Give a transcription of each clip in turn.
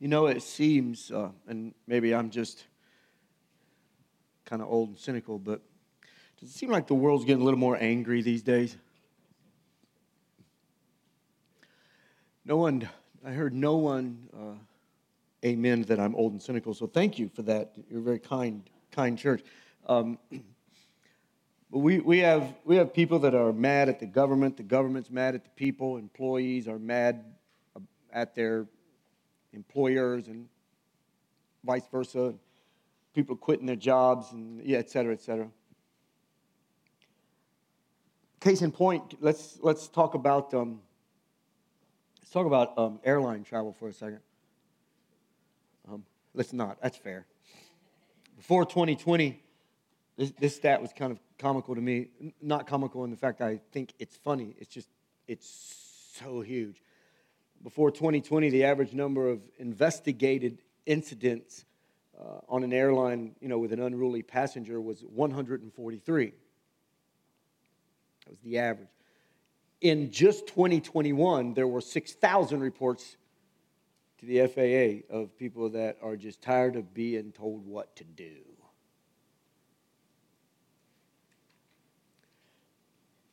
You know, it seems, uh, and maybe I'm just kind of old and cynical, but does it seem like the world's getting a little more angry these days? No one, I heard no one uh, amen that I'm old and cynical, so thank you for that. You're a very kind, kind church. Um, but we, we, have, we have people that are mad at the government, the government's mad at the people, employees are mad at their employers and vice versa. People quitting their jobs and yeah, et cetera, et cetera. Case in point, let's let's talk about um, let's talk about um, airline travel for a second. Um, let's not. That's fair. Before 2020, this, this stat was kind of comical to me. Not comical in the fact I think it's funny. It's just it's so huge. Before 2020, the average number of investigated incidents uh, on an airline, you know, with an unruly passenger was 143. That was the average. In just 2021, there were 6,000 reports to the FAA of people that are just tired of being told what to do.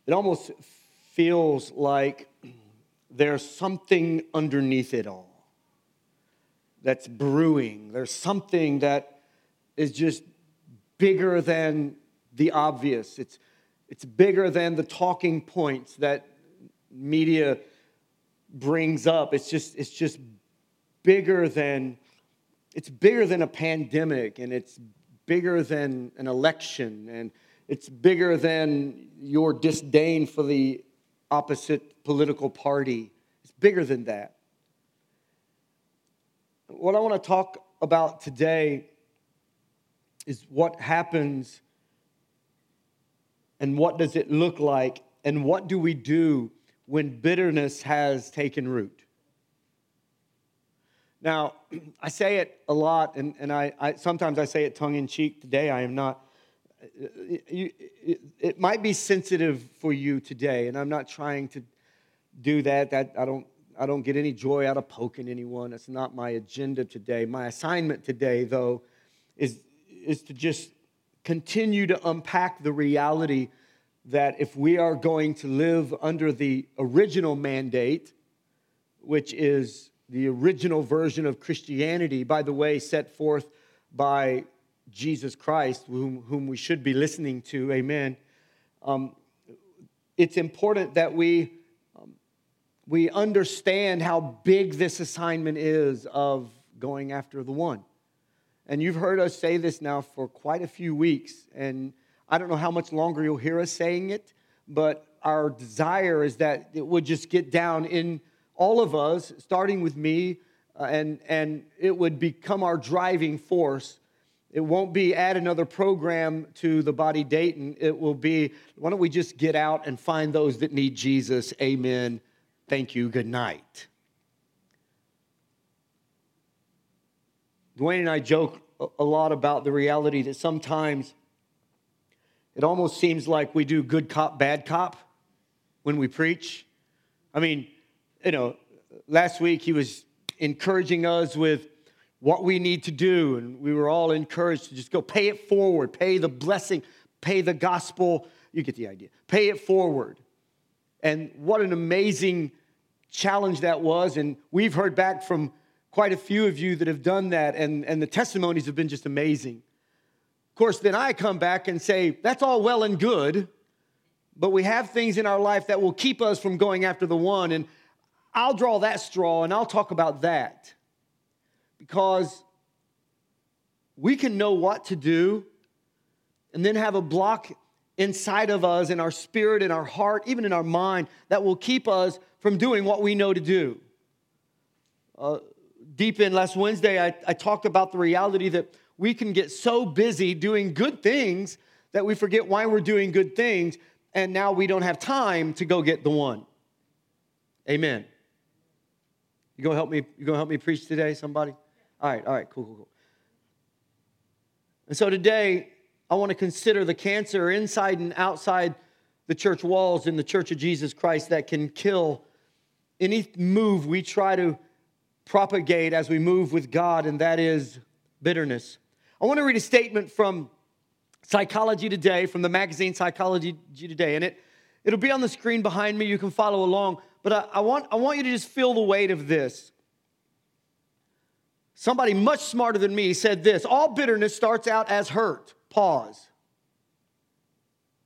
It almost feels like there's something underneath it all that's brewing. There's something that is just bigger than the obvious. It's, it's bigger than the talking points that media brings up. It's just, it's just bigger than it's bigger than a pandemic and it's bigger than an election and it's bigger than your disdain for the opposite political party. It's bigger than that. What I want to talk about today is what happens and what does it look like and what do we do when bitterness has taken root. Now, I say it a lot, and, and I, I sometimes I say it tongue in cheek. Today, I am not it might be sensitive for you today, and I'm not trying to do that. That I don't I don't get any joy out of poking anyone. That's not my agenda today. My assignment today, though, is is to just continue to unpack the reality that if we are going to live under the original mandate, which is the original version of Christianity, by the way, set forth by Jesus Christ, whom, whom we should be listening to, amen, um, it's important that we, um, we understand how big this assignment is of going after the one. And you've heard us say this now for quite a few weeks, and I don't know how much longer you'll hear us saying it, but our desire is that it would just get down in all of us, starting with me, uh, and, and it would become our driving force it won't be add another program to the body Dayton. It will be why don't we just get out and find those that need Jesus? Amen. Thank you. Good night. Dwayne and I joke a lot about the reality that sometimes it almost seems like we do good cop, bad cop when we preach. I mean, you know, last week he was encouraging us with what we need to do. And we were all encouraged to just go pay it forward, pay the blessing, pay the gospel. You get the idea. Pay it forward. And what an amazing challenge that was. And we've heard back from quite a few of you that have done that, and, and the testimonies have been just amazing. Of course, then I come back and say, that's all well and good, but we have things in our life that will keep us from going after the one. And I'll draw that straw and I'll talk about that because we can know what to do and then have a block inside of us in our spirit in our heart even in our mind that will keep us from doing what we know to do. Uh, deep in last wednesday I, I talked about the reality that we can get so busy doing good things that we forget why we're doing good things and now we don't have time to go get the one. Amen. You gonna help me you gonna help me preach today somebody all right, all right, cool, cool, cool. And so today, I want to consider the cancer inside and outside the church walls in the church of Jesus Christ that can kill any move we try to propagate as we move with God, and that is bitterness. I want to read a statement from Psychology Today, from the magazine Psychology Today, and it, it'll be on the screen behind me. You can follow along, but I, I, want, I want you to just feel the weight of this. Somebody much smarter than me said this All bitterness starts out as hurt. Pause.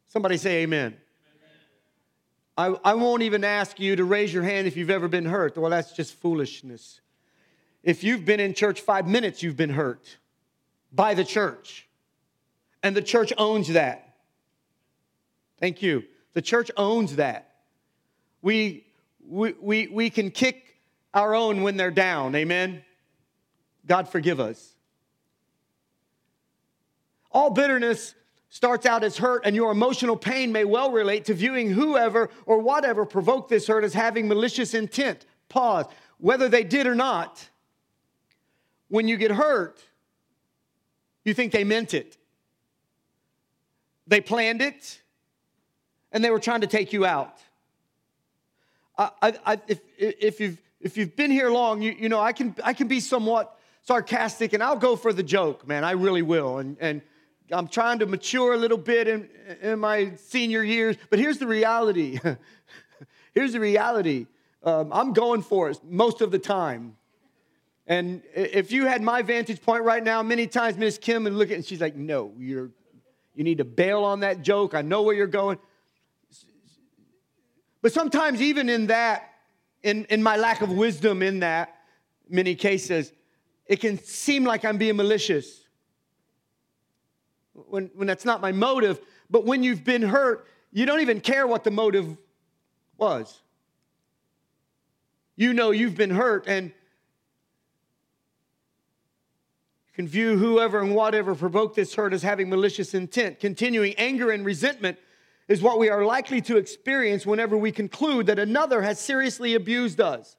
Somebody say amen. I, I won't even ask you to raise your hand if you've ever been hurt. Well, that's just foolishness. If you've been in church five minutes, you've been hurt by the church. And the church owns that. Thank you. The church owns that. We, we, we, we can kick our own when they're down. Amen. God forgive us. All bitterness starts out as hurt, and your emotional pain may well relate to viewing whoever or whatever provoked this hurt as having malicious intent. Pause. Whether they did or not, when you get hurt, you think they meant it. They planned it, and they were trying to take you out. I, I, if, if, you've, if you've been here long, you, you know, I can, I can be somewhat sarcastic, and I'll go for the joke, man. I really will. And, and I'm trying to mature a little bit in, in my senior years, but here's the reality. here's the reality. Um, I'm going for it most of the time. And if you had my vantage point right now, many times Miss Kim would look at it and she's like, no, you're, you need to bail on that joke. I know where you're going. But sometimes, even in that, in, in my lack of wisdom in that, many cases, it can seem like I'm being malicious when, when that's not my motive. But when you've been hurt, you don't even care what the motive was. You know you've been hurt, and you can view whoever and whatever provoked this hurt as having malicious intent. Continuing anger and resentment is what we are likely to experience whenever we conclude that another has seriously abused us.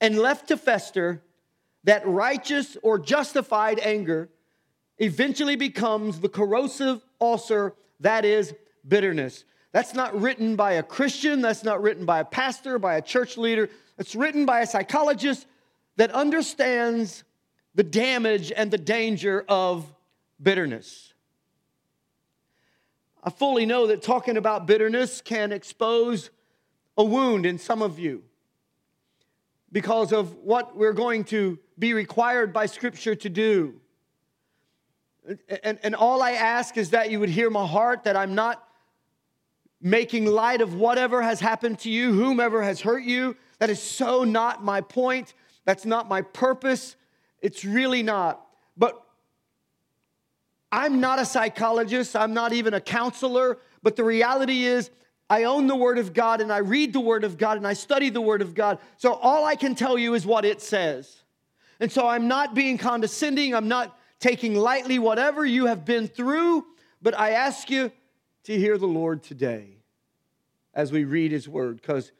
And left to fester, that righteous or justified anger eventually becomes the corrosive ulcer that is bitterness. That's not written by a Christian, that's not written by a pastor, by a church leader. It's written by a psychologist that understands the damage and the danger of bitterness. I fully know that talking about bitterness can expose a wound in some of you because of what we're going to be required by Scripture to do. And, and all I ask is that you would hear my heart, that I'm not making light of whatever has happened to you, whomever has hurt you. That is so not my point. That's not my purpose. It's really not. But I'm not a psychologist, I'm not even a counselor, but the reality is, I own the Word of God and I read the Word of God and I study the Word of God. So all I can tell you is what it says. And so I'm not being condescending, I'm not taking lightly whatever you have been through, but I ask you to hear the Lord today as we read His Word, because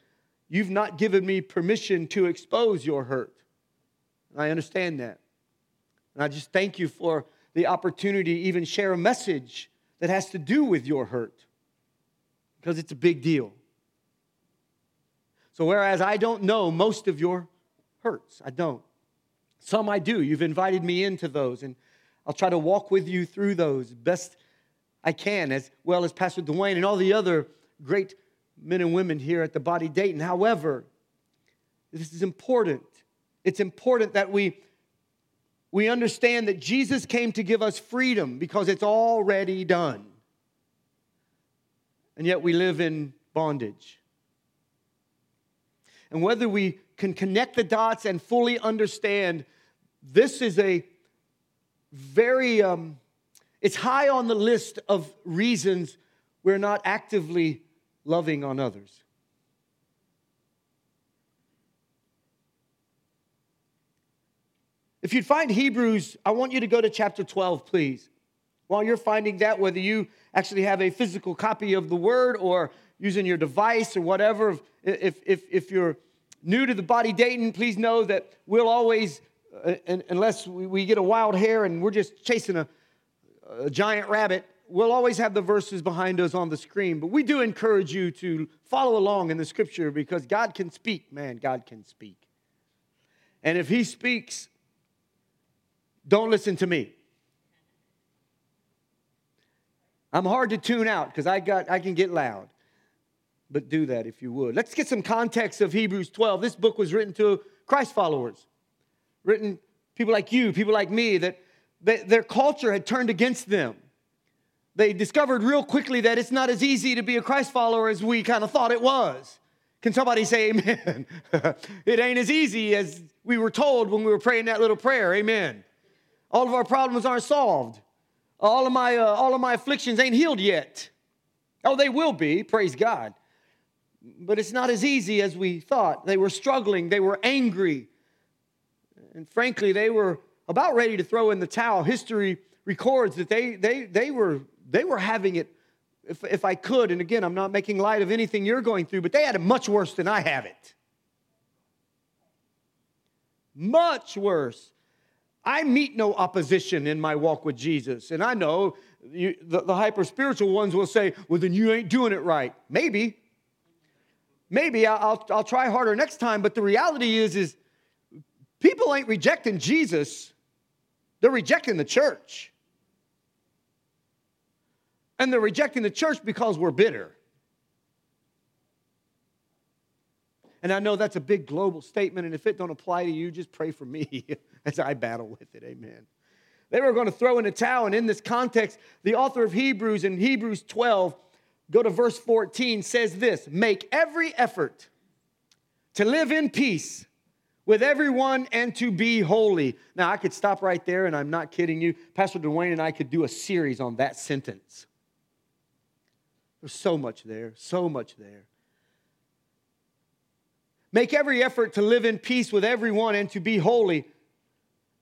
you've not given me permission to expose your hurt. And I understand that. And I just thank you for the opportunity to even share a message that has to do with your hurt, because it's a big deal. So, whereas I don't know most of your hurts, I don't. Some I do. You've invited me into those, and I'll try to walk with you through those best I can, as well as Pastor Dwayne and all the other great men and women here at the Body Dayton. However, this is important. It's important that we, we understand that Jesus came to give us freedom because it's already done. And yet we live in bondage. And whether we can connect the dots and fully understand this is a very, um, it's high on the list of reasons we're not actively loving on others. If you'd find Hebrews, I want you to go to chapter 12, please. While you're finding that, whether you actually have a physical copy of the word or using your device or whatever, if, if, if you're new to the body Dayton, please know that we'll always uh, unless we get a wild hare and we're just chasing a, a giant rabbit, we'll always have the verses behind us on the screen. But we do encourage you to follow along in the scripture because God can speak. Man, God can speak. And if he speaks, don't listen to me. I'm hard to tune out because I got I can get loud. But do that if you would. Let's get some context of Hebrews 12. This book was written to Christ followers, written people like you, people like me, that, that their culture had turned against them. They discovered real quickly that it's not as easy to be a Christ follower as we kind of thought it was. Can somebody say amen? it ain't as easy as we were told when we were praying that little prayer. Amen. All of our problems aren't solved. All of my, uh, all of my afflictions ain't healed yet. Oh, they will be, praise God. But it's not as easy as we thought. They were struggling, they were angry. And frankly, they were about ready to throw in the towel. History records that they, they, they, were, they were having it, if, if I could, and again, I'm not making light of anything you're going through, but they had it much worse than I have it. Much worse. I meet no opposition in my walk with Jesus. And I know you, the, the hyper spiritual ones will say, well, then you ain't doing it right. Maybe. Maybe I'll, I'll try harder next time. But the reality is, is people ain't rejecting Jesus, they're rejecting the church. And they're rejecting the church because we're bitter. And I know that's a big global statement, and if it don't apply to you, just pray for me as I battle with it. Amen. They were going to throw in a towel, and in this context, the author of Hebrews in Hebrews 12, go to verse 14, says this Make every effort to live in peace with everyone and to be holy. Now, I could stop right there, and I'm not kidding you. Pastor Dwayne and I could do a series on that sentence. There's so much there, so much there. Make every effort to live in peace with everyone and to be holy.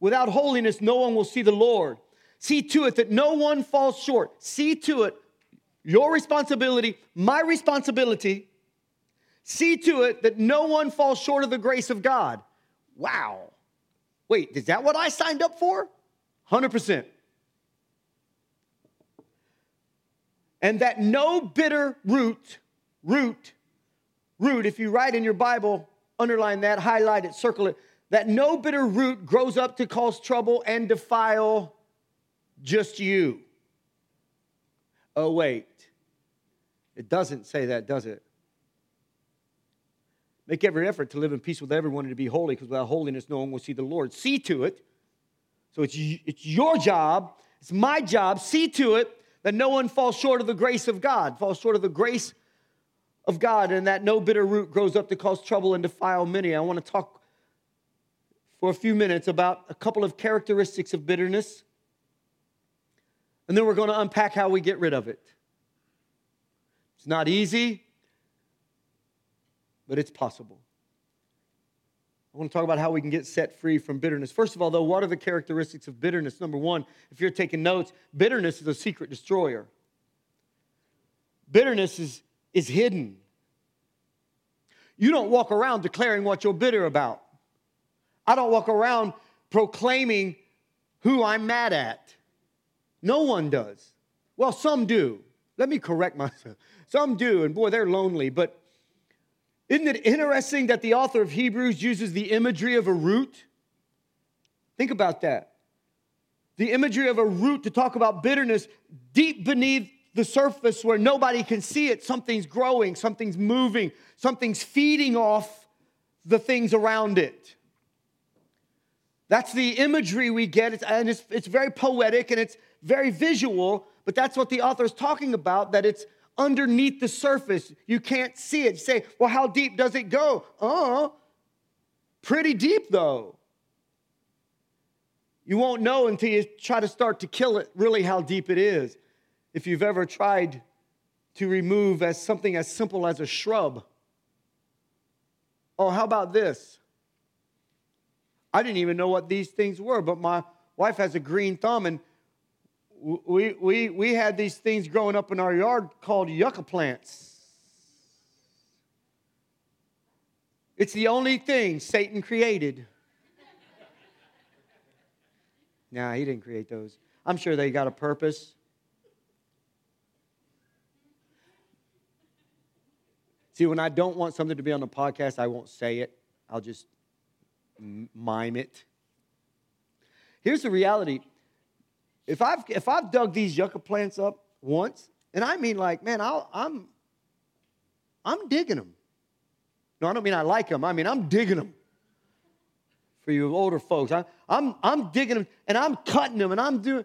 Without holiness, no one will see the Lord. See to it that no one falls short. See to it, your responsibility, my responsibility. See to it that no one falls short of the grace of God. Wow. Wait, is that what I signed up for? 100%. And that no bitter root, root, root, if you write in your Bible, underline that, highlight it, circle it, that no bitter root grows up to cause trouble and defile just you. Oh, wait. It doesn't say that, does it? Make every effort to live in peace with everyone and to be holy, because without holiness, no one will see the Lord. See to it. So it's, it's your job, it's my job. See to it that no one falls short of the grace of God, falls short of the grace of God, and that no bitter root grows up to cause trouble and defile many. I want to talk for a few minutes about a couple of characteristics of bitterness, and then we're going to unpack how we get rid of it. It's not easy, but it's possible. I want to talk about how we can get set free from bitterness. First of all, though, what are the characteristics of bitterness? Number one, if you're taking notes, bitterness is a secret destroyer. Bitterness is is hidden. You don't walk around declaring what you're bitter about. I don't walk around proclaiming who I'm mad at. No one does. Well, some do. Let me correct myself. Some do, and boy, they're lonely. But isn't it interesting that the author of Hebrews uses the imagery of a root? Think about that. The imagery of a root to talk about bitterness deep beneath the surface where nobody can see it, something's growing, something's moving, something's feeding off the things around it. That's the imagery we get, it's, and it's, it's very poetic and it's very visual, but that's what the author is talking about that it's underneath the surface. You can't see it. You say, well, how deep does it go? Oh, pretty deep though. You won't know until you try to start to kill it, really, how deep it is if you've ever tried to remove as something as simple as a shrub. Oh, how about this? I didn't even know what these things were, but my wife has a green thumb, and we, we, we had these things growing up in our yard called yucca plants. It's the only thing Satan created. nah, he didn't create those. I'm sure they got a purpose. See, when I don't want something to be on the podcast, I won't say it. I'll just mime it. Here's the reality. If I've, if I've dug these yucca plants up once, and I mean like, man, I'll, I'm, I'm digging them. No, I don't mean I like them. I mean, I'm digging them. For you older folks, I, I'm, I'm digging them and I'm cutting them and I'm doing,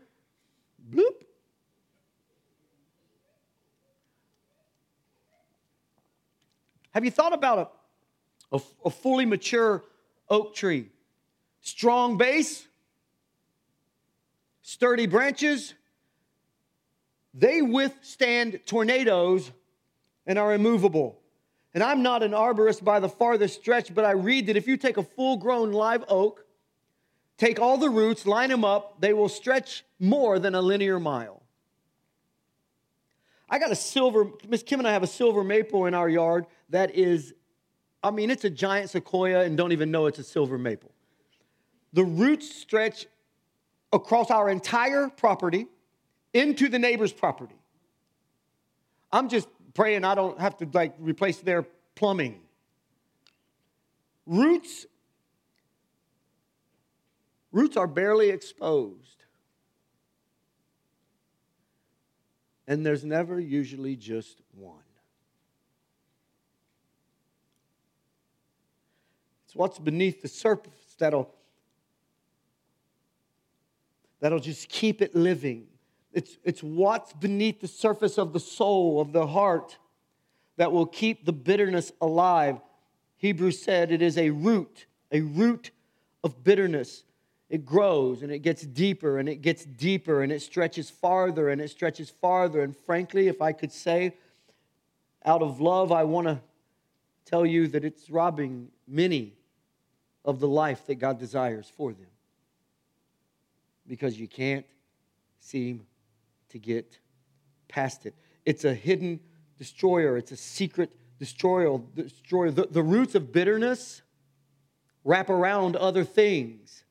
bloop. Have you thought about a, a, a fully mature oak tree? Strong base, sturdy branches, they withstand tornadoes and are immovable. And I'm not an arborist by the farthest stretch, but I read that if you take a full grown live oak, take all the roots, line them up, they will stretch more than a linear mile. I got a silver, Miss Kim and I have a silver maple in our yard that is, I mean, it's a giant sequoia and don't even know it's a silver maple. The roots stretch across our entire property into the neighbor's property. I'm just praying I don't have to like replace their plumbing. Roots roots are barely exposed. And there's never usually just one. It's what's beneath the surface that'll that'll just keep it living. It's, it's what's beneath the surface of the soul, of the heart, that will keep the bitterness alive. Hebrews said it is a root, a root of bitterness. It grows and it gets deeper and it gets deeper and it stretches farther and it stretches farther. And frankly, if I could say, out of love, I want to tell you that it's robbing many of the life that God desires for them. Because you can't seem to get past it. It's a hidden destroyer, it's a secret destroyer. destroyer. The, the roots of bitterness wrap around other things.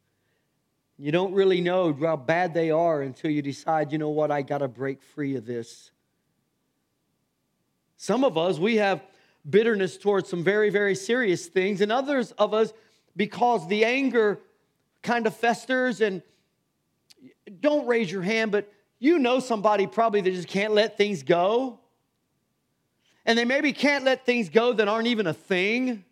You don't really know how bad they are until you decide, you know what, I got to break free of this. Some of us, we have bitterness towards some very, very serious things, and others of us, because the anger kind of festers and don't raise your hand, but you know somebody probably that just can't let things go. And they maybe can't let things go that aren't even a thing.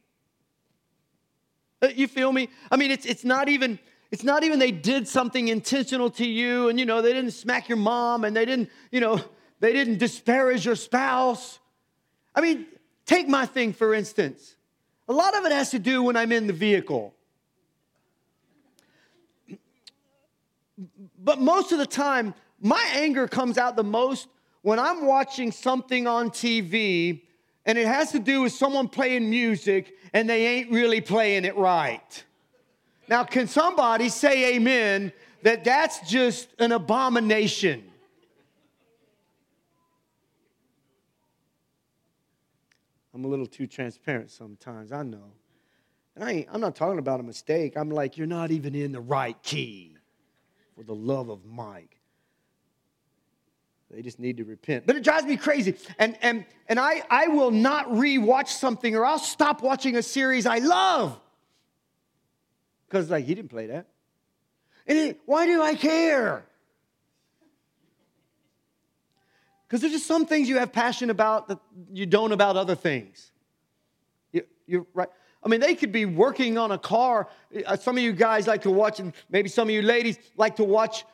Uh, you feel me? I mean, it's, it's not even it's not even they did something intentional to you and you know they didn't smack your mom and they didn't you know they didn't disparage your spouse i mean take my thing for instance a lot of it has to do when i'm in the vehicle but most of the time my anger comes out the most when I'm watching something on TV and it has to do with someone playing music and they ain't really playing it right. Now, can somebody say amen that that's just an abomination? I'm a little too transparent sometimes, I know. And I—I'm not talking about a mistake. I'm like, you're not even in the right key for the love of Mike. They just need to repent. But it drives me crazy. And, and, and I, I will not re-watch something or I'll stop watching a series I love. Because like he didn't play that. And it, why do I care? Because there's just some things you have passion about that you don't about other things. You, you're right. I mean, they could be working on a car. Uh, some of you guys like to watch, and maybe some of you ladies like to watch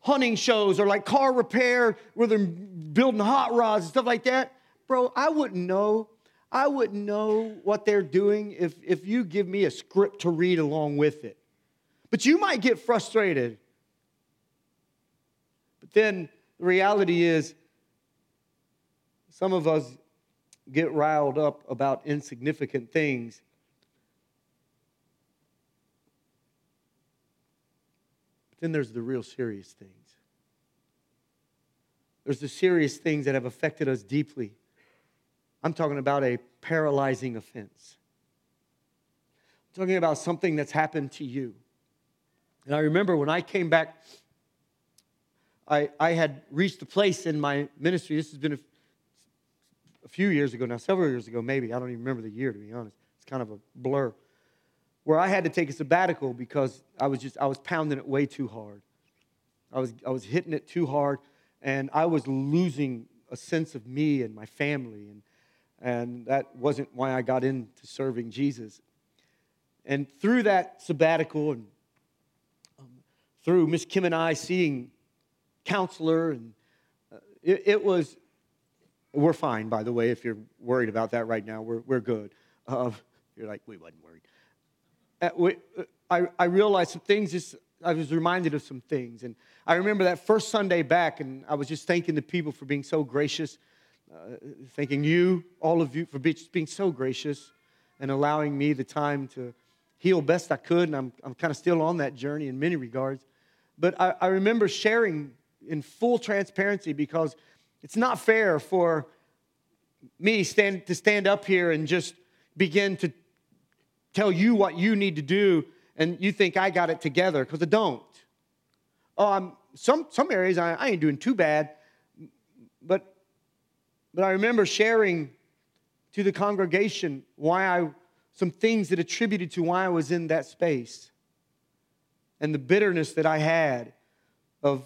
hunting shows or like car repair where they're building hot rods and stuff like that. Bro, I wouldn't know. I wouldn't know what they're doing if, if you give me a script to read along with it. But you might get frustrated. But then the reality is, some of us get riled up about insignificant things. But then there's the real serious things. There's the serious things that have affected us deeply. I'm talking about a paralyzing offense. I'm talking about something that's happened to you. And I remember when I came back, I, I had reached a place in my ministry. This has been a, few years ago now, several years ago, maybe. I don't even remember the year, to be honest. It's kind of a blur where I had to take a sabbatical because I was just I was pounding it way too hard. I was I was hitting it too hard, and I was losing a sense of me and my family, and and that wasn't why I got into serving Jesus. And through that sabbatical and um, through Miss Kim and I seeing counselor, and uh, it, it, was, we're fine, by the way, if you're worried about that right now, we're, we're good. Uh, you're like, we wasn't worried. Uh, we, uh, I, I realized some things, just, I was reminded of some things. And I remember that first Sunday back, and I was just thanking the people for being so gracious, uh, thanking you, all of you, for being so gracious and allowing me the time to heal best I could. And I'm, I'm kind of still on that journey in many regards. But I, I remember sharing in full transparency because it's not fair for me stand, to stand up here and just begin to tell you what you need to do and you think I got it together because I don't. Oh, I'm, some, some areas I, I ain't doing too bad, but, but I remember sharing to the congregation why I, some things that attributed to why I was in that space and the bitterness that I had of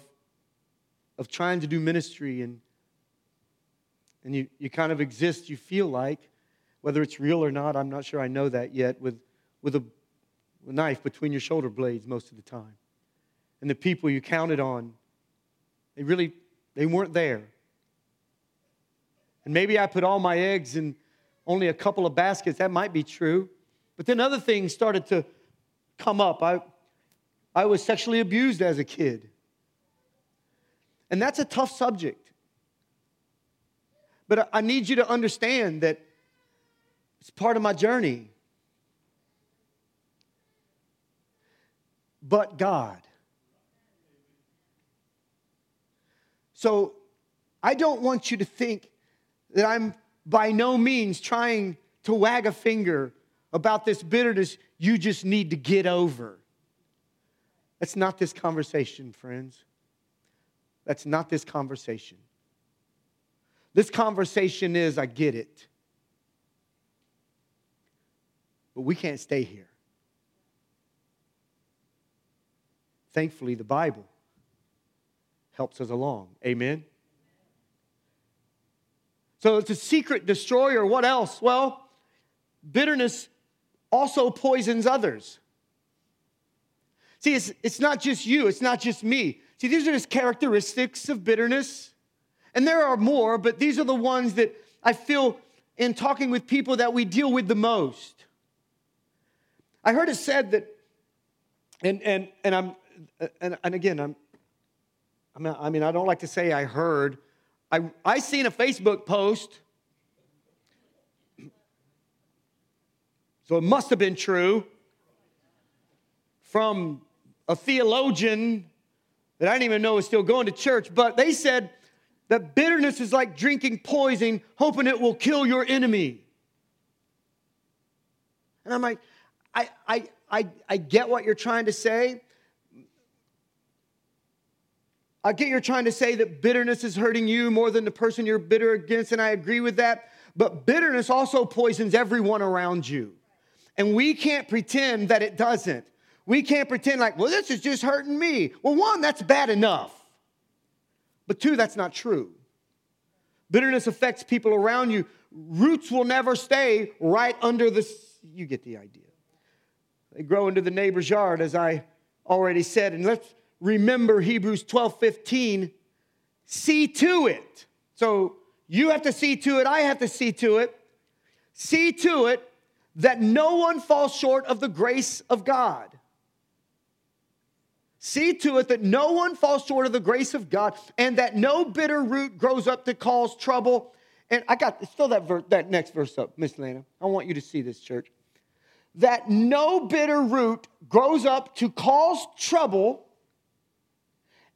of trying to do ministry and and you, you kind of exist, you feel like, whether it's real or not, I'm not sure I know that yet, with, with a, a knife between your shoulder blades most of the time. And the people you counted on, they really, they weren't there. And maybe I put all my eggs in only a couple of baskets. That might be true. But then other things started to come up. I, I was sexually abused as a kid. And that's a tough subject. But I need you to understand that it's part of my journey. But God. So I don't want you to think that I'm by no means trying to wag a finger about this bitterness you just need to get over. That's not this conversation, friends. That's not this conversation. This conversation is I get it. But we can't stay here. Thankfully, the Bible helps us along. Amen? So it's a secret destroyer. What else? Well, bitterness also poisons others. See, it's, it's not just you, it's not just me. See, these are just characteristics of bitterness. And there are more, but these are the ones that I feel in talking with people that we deal with the most. I heard it said that, and, and, and I'm, and, and again, I'm, I'm, I mean, I don't like to say I heard. I, I seen a Facebook post, so it must have been true, from a theologian that I didn't even know was still going to church, but they said that bitterness is like drinking poison, hoping it will kill your enemy. And I'm like, I, I, I, I get what you're trying to say. I get you're trying to say that bitterness is hurting you more than the person you're bitter against, and I agree with that. But bitterness also poisons everyone around you. And we can't pretend that it doesn't. We can't pretend like, well, this is just hurting me. Well, one, that's bad enough. But two, that's not true. Bitterness affects people around you. Roots will never stay right under the, you get the idea. They grow into the neighbor's yard, as I already said. And let's remember Hebrews 12 15. See to it. So you have to see to it, I have to see to it. See to it that no one falls short of the grace of God. See to it that no one falls short of the grace of God and that no bitter root grows up to cause trouble. And I got still that verse, that next verse up, Miss Lana. I want you to see this, church. That no bitter root grows up to cause trouble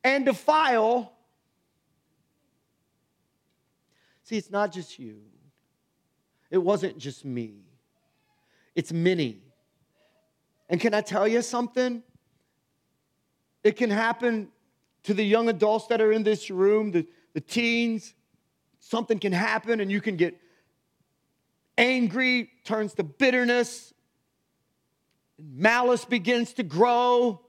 and defile. See, it's not just you. It wasn't just me. It's many. And can I tell you something? It can happen to the young adults that are in this room, the, the teens. Something can happen and you can get angry, turns to bitterness. and malice begins to grow.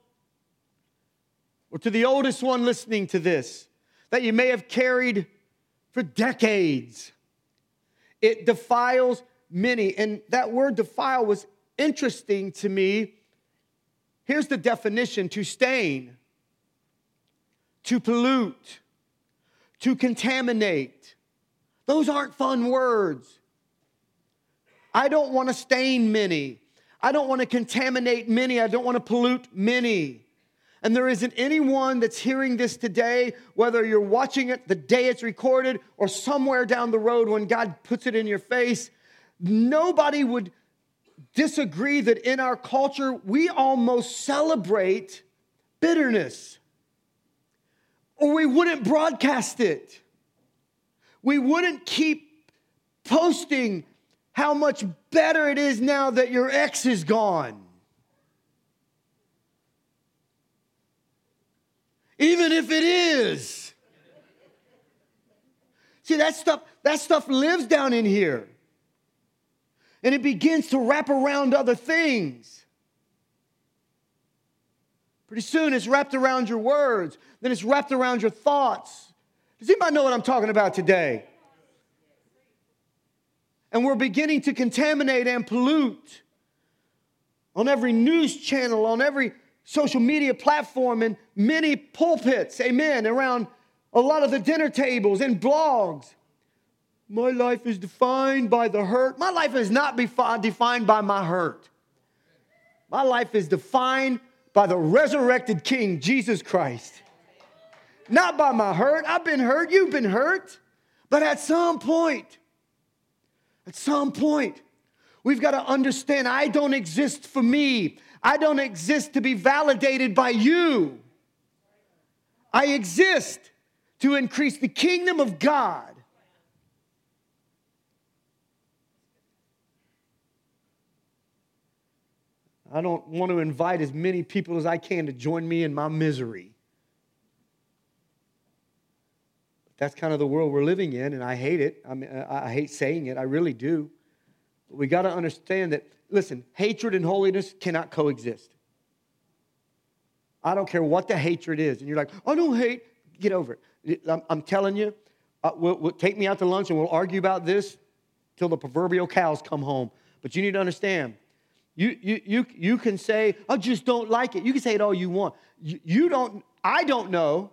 Or to the oldest one listening to this, that you may have carried for decades. It defiles many. And that word defile was interesting to me. Here's the definition to stain, to pollute, to contaminate. Those aren't fun words. I don't want to stain many. I don't want to contaminate many. I don't want to pollute many. And there isn't anyone that's hearing this today, whether you're watching it the day it's recorded or somewhere down the road when God puts it in your face, nobody would disagree that in our culture, we almost celebrate bitterness, or we wouldn't broadcast it. We wouldn't keep posting how much better it is now that your ex is gone. Even if it is. See, that stuff, that stuff lives down in here. And it begins to wrap around other things. Pretty soon it's wrapped around your words, then it's wrapped around your thoughts. Does anybody know what I'm talking about today? And we're beginning to contaminate and pollute on every news channel, on every social media platform, and many pulpits, amen, around a lot of the dinner tables and blogs. My life is defined by the hurt. My life is not defined by my hurt. My life is defined by the resurrected King, Jesus Christ. Not by my hurt. I've been hurt. You've been hurt. But at some point, at some point, we've got to understand I don't exist for me. I don't exist to be validated by you. I exist to increase the kingdom of God. I don't want to invite as many people as I can to join me in my misery. That's kind of the world we're living in, and I hate it. I, mean, I hate saying it, I really do. But we got to understand that, listen, hatred and holiness cannot coexist. I don't care what the hatred is. And you're like, I don't hate. Get over it. I'm, I'm telling you, uh, we'll, we'll, take me out to lunch and we'll argue about this till the proverbial cows come home. But you need to understand, you, you, you, you can say, I just don't like it. You can say it all you want. You, you don't, I don't know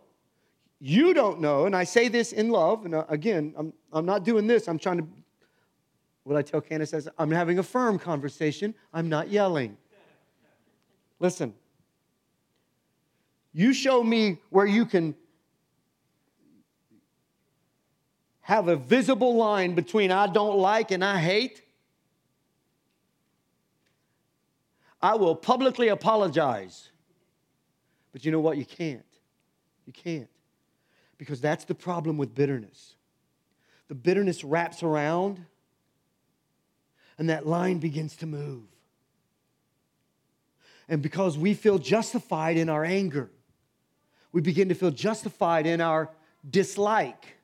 you don't know, and I say this in love, and uh, again, I'm, I'm not doing this. I'm trying to, what I tell Candace I'm having a firm conversation. I'm not yelling. Listen, you show me where you can have a visible line between I don't like and I hate. I will publicly apologize. But you know what? You can't. You can't because that's the problem with bitterness. The bitterness wraps around, and that line begins to move. And because we feel justified in our anger, we begin to feel justified in our dislike.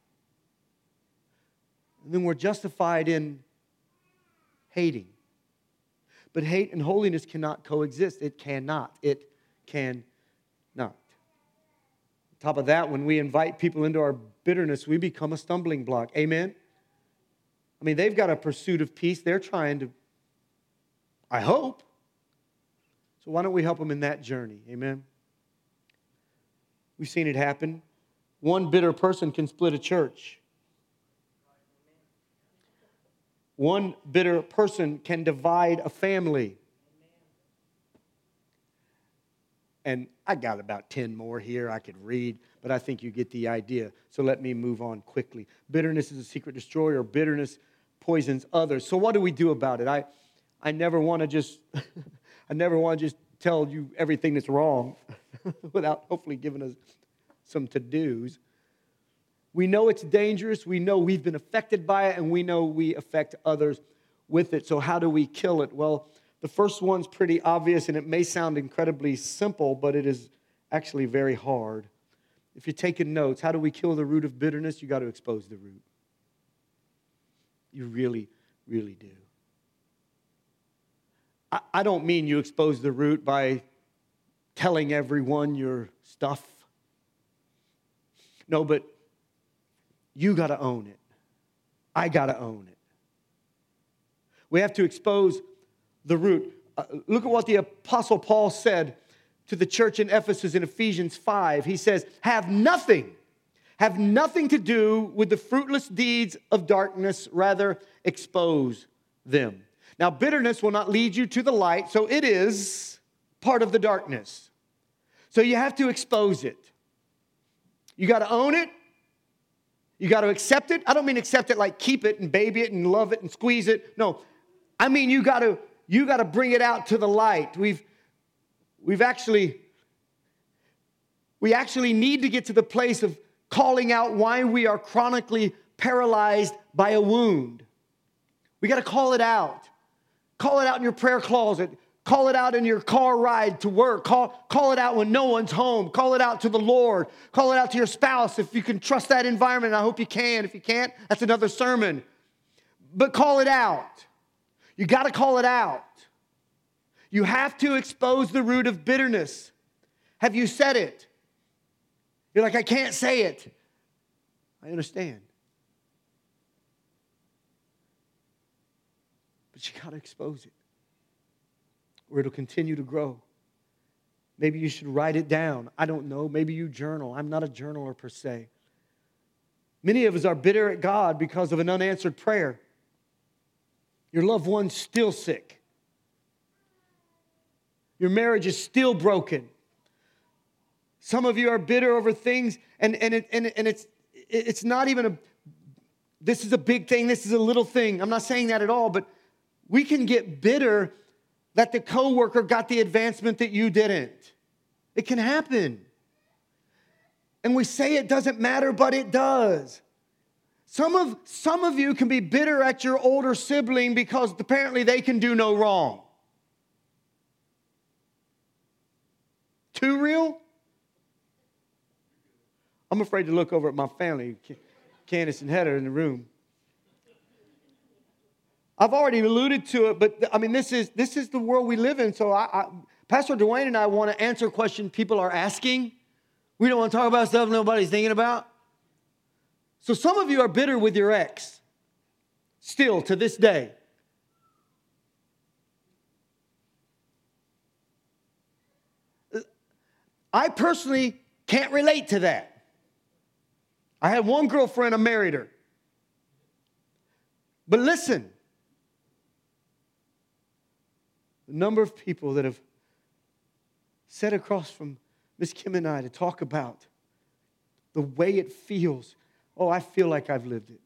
And then we're justified in hating. But hate and holiness cannot coexist. It cannot. It can not. On top of that, when we invite people into our bitterness, we become a stumbling block. Amen? I mean, they've got a pursuit of peace. They're trying to, I hope. So why don't we help them in that journey? Amen? We've seen it happen. One bitter person can split a church. One bitter person can divide a family. And I got about 10 more here I could read, but I think you get the idea. So let me move on quickly. Bitterness is a secret destroyer. Bitterness poisons others. So what do we do about it? I, I never want to just, I never want to just tell you everything that's wrong without hopefully giving us some to-dos. We know it's dangerous. We know we've been affected by it, and we know we affect others with it. So how do we kill it? Well, the first one's pretty obvious and it may sound incredibly simple, but it is actually very hard. If you're taking notes, how do we kill the root of bitterness? You got to expose the root. You really, really do. I, I don't mean you expose the root by telling everyone your stuff. No, but you got to own it. I got to own it. We have to expose the root. Uh, look at what the Apostle Paul said to the church in Ephesus in Ephesians 5. He says, Have nothing, have nothing to do with the fruitless deeds of darkness, rather, expose them. Now, bitterness will not lead you to the light, so it is part of the darkness. So you have to expose it. You got to own it. You got to accept it. I don't mean accept it like keep it and baby it and love it and squeeze it. No. I mean you got to you got to bring it out to the light. We've we've actually we actually need to get to the place of calling out why we are chronically paralyzed by a wound. We got to call it out. Call it out in your prayer closet. Call it out in your car ride to work. Call, call it out when no one's home. Call it out to the Lord. Call it out to your spouse if you can trust that environment. I hope you can. If you can't, that's another sermon. But call it out. You got to call it out. You have to expose the root of bitterness. Have you said it? You're like, I can't say it. I understand. But you got to expose it or it'll continue to grow. Maybe you should write it down. I don't know. Maybe you journal. I'm not a journaler per se. Many of us are bitter at God because of an unanswered prayer. Your loved one's still sick. Your marriage is still broken. Some of you are bitter over things, and, and, it, and, and it's, it's not even a, this is a big thing, this is a little thing. I'm not saying that at all, but we can get bitter that the coworker got the advancement that you didn't. It can happen. And we say it doesn't matter, but it does. Some of, some of you can be bitter at your older sibling because apparently they can do no wrong. Too real? I'm afraid to look over at my family, Candace and Heather in the room. I've already alluded to it, but I mean, this is, this is the world we live in. So, I, I, Pastor Dwayne and I want to answer questions people are asking. We don't want to talk about stuff nobody's thinking about. So, some of you are bitter with your ex, still to this day. I personally can't relate to that. I had one girlfriend, I married her. But listen, the number of people that have sat across from Miss Kim and I to talk about the way it feels. Oh, I feel like I've lived it.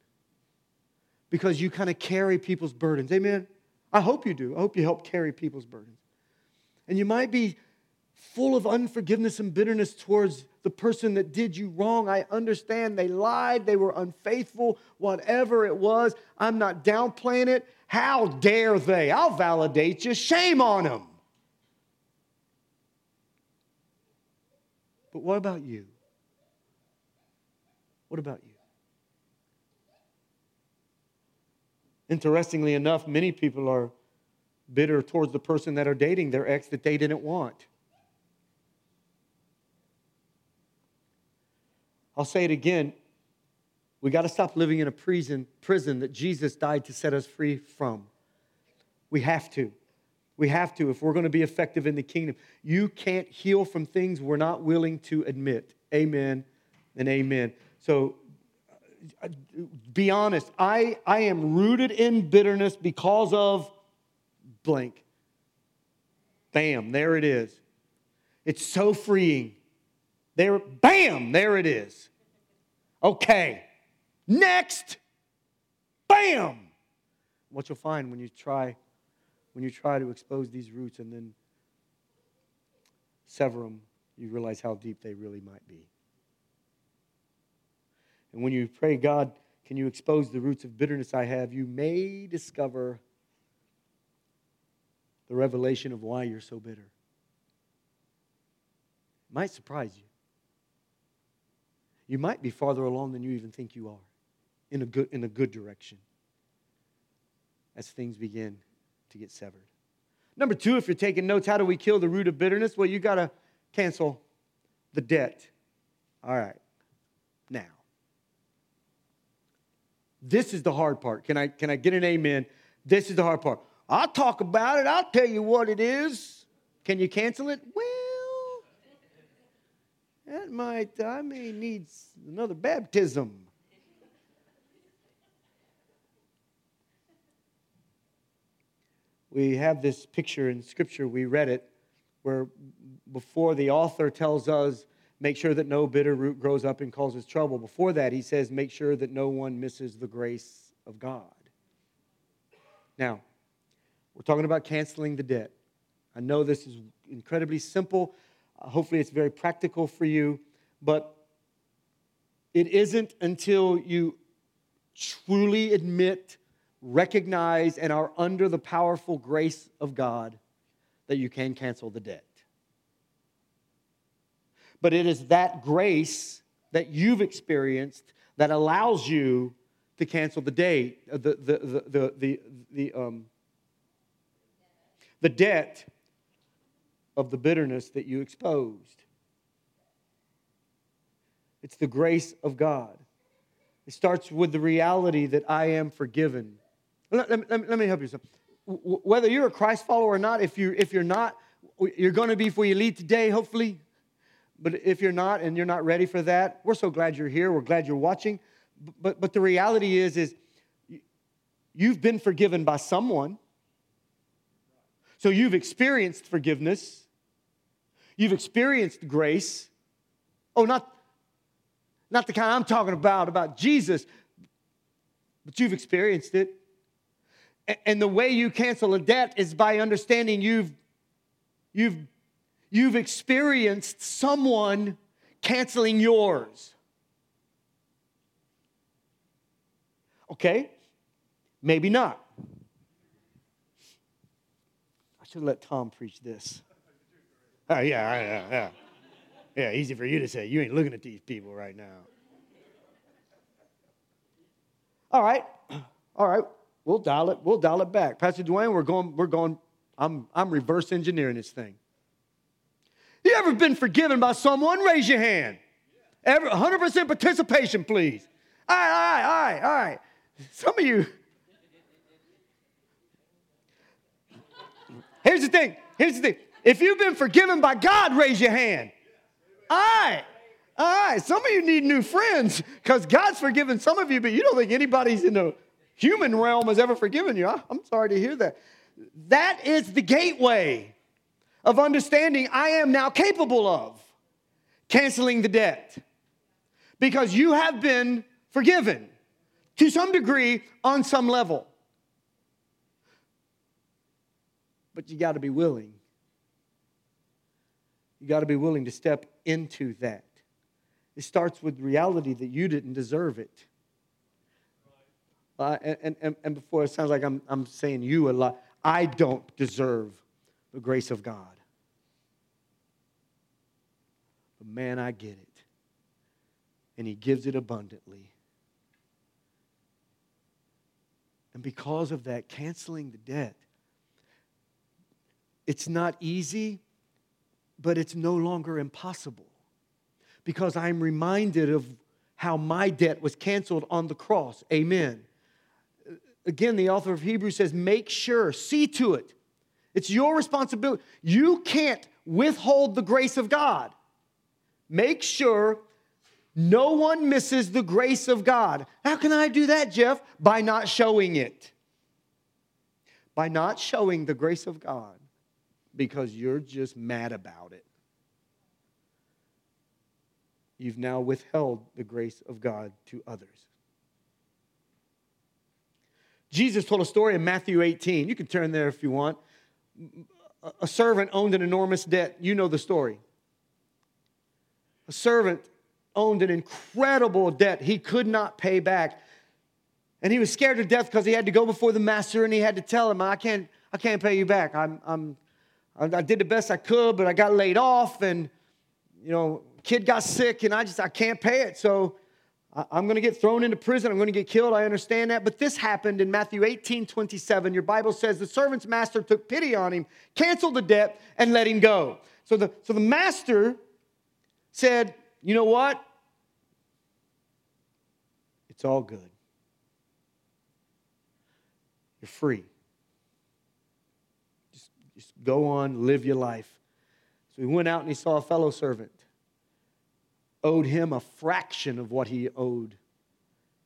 Because you kind of carry people's burdens. Amen? I hope you do. I hope you help carry people's burdens. And you might be full of unforgiveness and bitterness towards the person that did you wrong. I understand they lied, they were unfaithful, whatever it was. I'm not downplaying it. How dare they? I'll validate you. Shame on them. But what about you? What about you? Interestingly enough, many people are bitter towards the person that are dating their ex that they didn't want. I'll say it again. We got to stop living in a prison, prison that Jesus died to set us free from. We have to. We have to if we're going to be effective in the kingdom. You can't heal from things we're not willing to admit. Amen and amen. So be honest. I, I am rooted in bitterness because of blank. Bam, there it is. It's so freeing. There, bam, there it is. Okay. Next. Bam. What you'll find when you try when you try to expose these roots and then sever them, you realize how deep they really might be. And when you pray, God, can you expose the roots of bitterness I have? You may discover the revelation of why you're so bitter. It might surprise you. You might be farther along than you even think you are in a good, in a good direction as things begin to get severed. Number two, if you're taking notes, how do we kill the root of bitterness? Well, you got to cancel the debt. All right. Now, this is the hard part. Can I, can I get an amen? This is the hard part. I'll talk about it. I'll tell you what it is. Can you cancel it? Well, that might, I may need another baptism. We have this picture in Scripture, we read it, where before the author tells us, make sure that no bitter root grows up and causes trouble. Before that, he says, make sure that no one misses the grace of God. Now, we're talking about canceling the debt. I know this is incredibly simple. Uh, hopefully, it's very practical for you, but it isn't until you truly admit recognize and are under the powerful grace of God that you can cancel the debt. But it is that grace that you've experienced that allows you to cancel the date, uh, the, the, the, the, the, the, um, the debt of the bitterness that you exposed. It's the grace of God. It starts with the reality that I am forgiven. Let, let, let, me help you. Some. Whether you're a Christ follower or not, if, you, if you're not, you're going to be before you leave today, hopefully. But if you're not and you're not ready for that, we're so glad you're here. We're glad you're watching. But, but the reality is, is you've been forgiven by someone. So you've experienced forgiveness. You've experienced grace. Oh, not, not the kind I'm talking about, about Jesus, but you've experienced it. And the way you cancel a debt is by understanding you've, you've, you've experienced someone canceling yours. Okay? Maybe not. I should let Tom preach this. Oh, yeah, yeah, yeah. Yeah, easy for you to say. You ain't looking at these people right now. All right. All right. We'll dial it, we'll dial it back. Pastor Dwayne, we're going, we're going, I'm, I'm reverse engineering this thing. You ever been forgiven by someone? Raise your hand. Ever, 100% participation, please. All right, all right, all right, all right. Some of you. Here's the thing. Here's the thing. If you've been forgiven by God, raise your hand. All right. All right. Some of you need new friends because God's forgiven some of you, but you don't think anybody's in the human realm has ever forgiven you. I'm sorry to hear that. That is the gateway of understanding I am now capable of canceling the debt because you have been forgiven to some degree on some level. But you got to be willing. You got to be willing to step into that. It starts with reality that you didn't deserve it. Uh, and, and, and before it sounds like I'm, I'm saying you a lot, I don't deserve the grace of God. But man, I get it. And He gives it abundantly. And because of that, canceling the debt, it's not easy, but it's no longer impossible. Because I'm reminded of how my debt was canceled on the cross. Amen again, the author of Hebrews says, make sure, see to it. It's your responsibility. You can't withhold the grace of God. Make sure no one misses the grace of God. How can I do that, Jeff? By not showing it. By not showing the grace of God because you're just mad about it. You've now withheld the grace of God to others. Jesus told a story in Matthew 18. You can turn there if you want. A servant owned an enormous debt. You know the story. A servant owned an incredible debt he could not pay back. And he was scared to death because he had to go before the master and he had to tell him, I can't, I can't pay you back. I'm, I'm, I did the best I could, but I got laid off and, you know, kid got sick and I just, I can't pay it. So I'm going to get thrown into prison. I'm going to get killed. I understand that. But this happened in Matthew 18 27. Your Bible says the servant's master took pity on him, canceled the debt, and let him go. So the, so the master said, You know what? It's all good. You're free. Just, just go on, live your life. So he went out and he saw a fellow servant owed him a fraction of what he owed.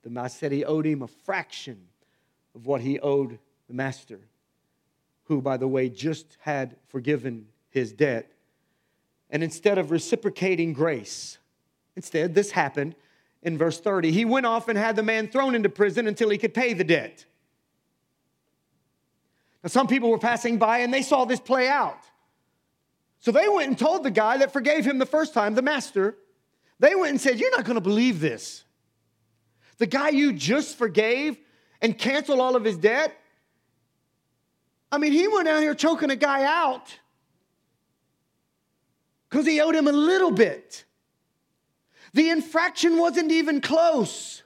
The master said he owed him a fraction of what he owed the master, who, by the way, just had forgiven his debt. And instead of reciprocating grace, instead, this happened in verse 30. He went off and had the man thrown into prison until he could pay the debt. Now, some people were passing by and they saw this play out. So they went and told the guy that forgave him the first time, the master, they went and said, You're not going to believe this. The guy you just forgave and canceled all of his debt, I mean, he went out here choking a guy out because he owed him a little bit. The infraction wasn't even close.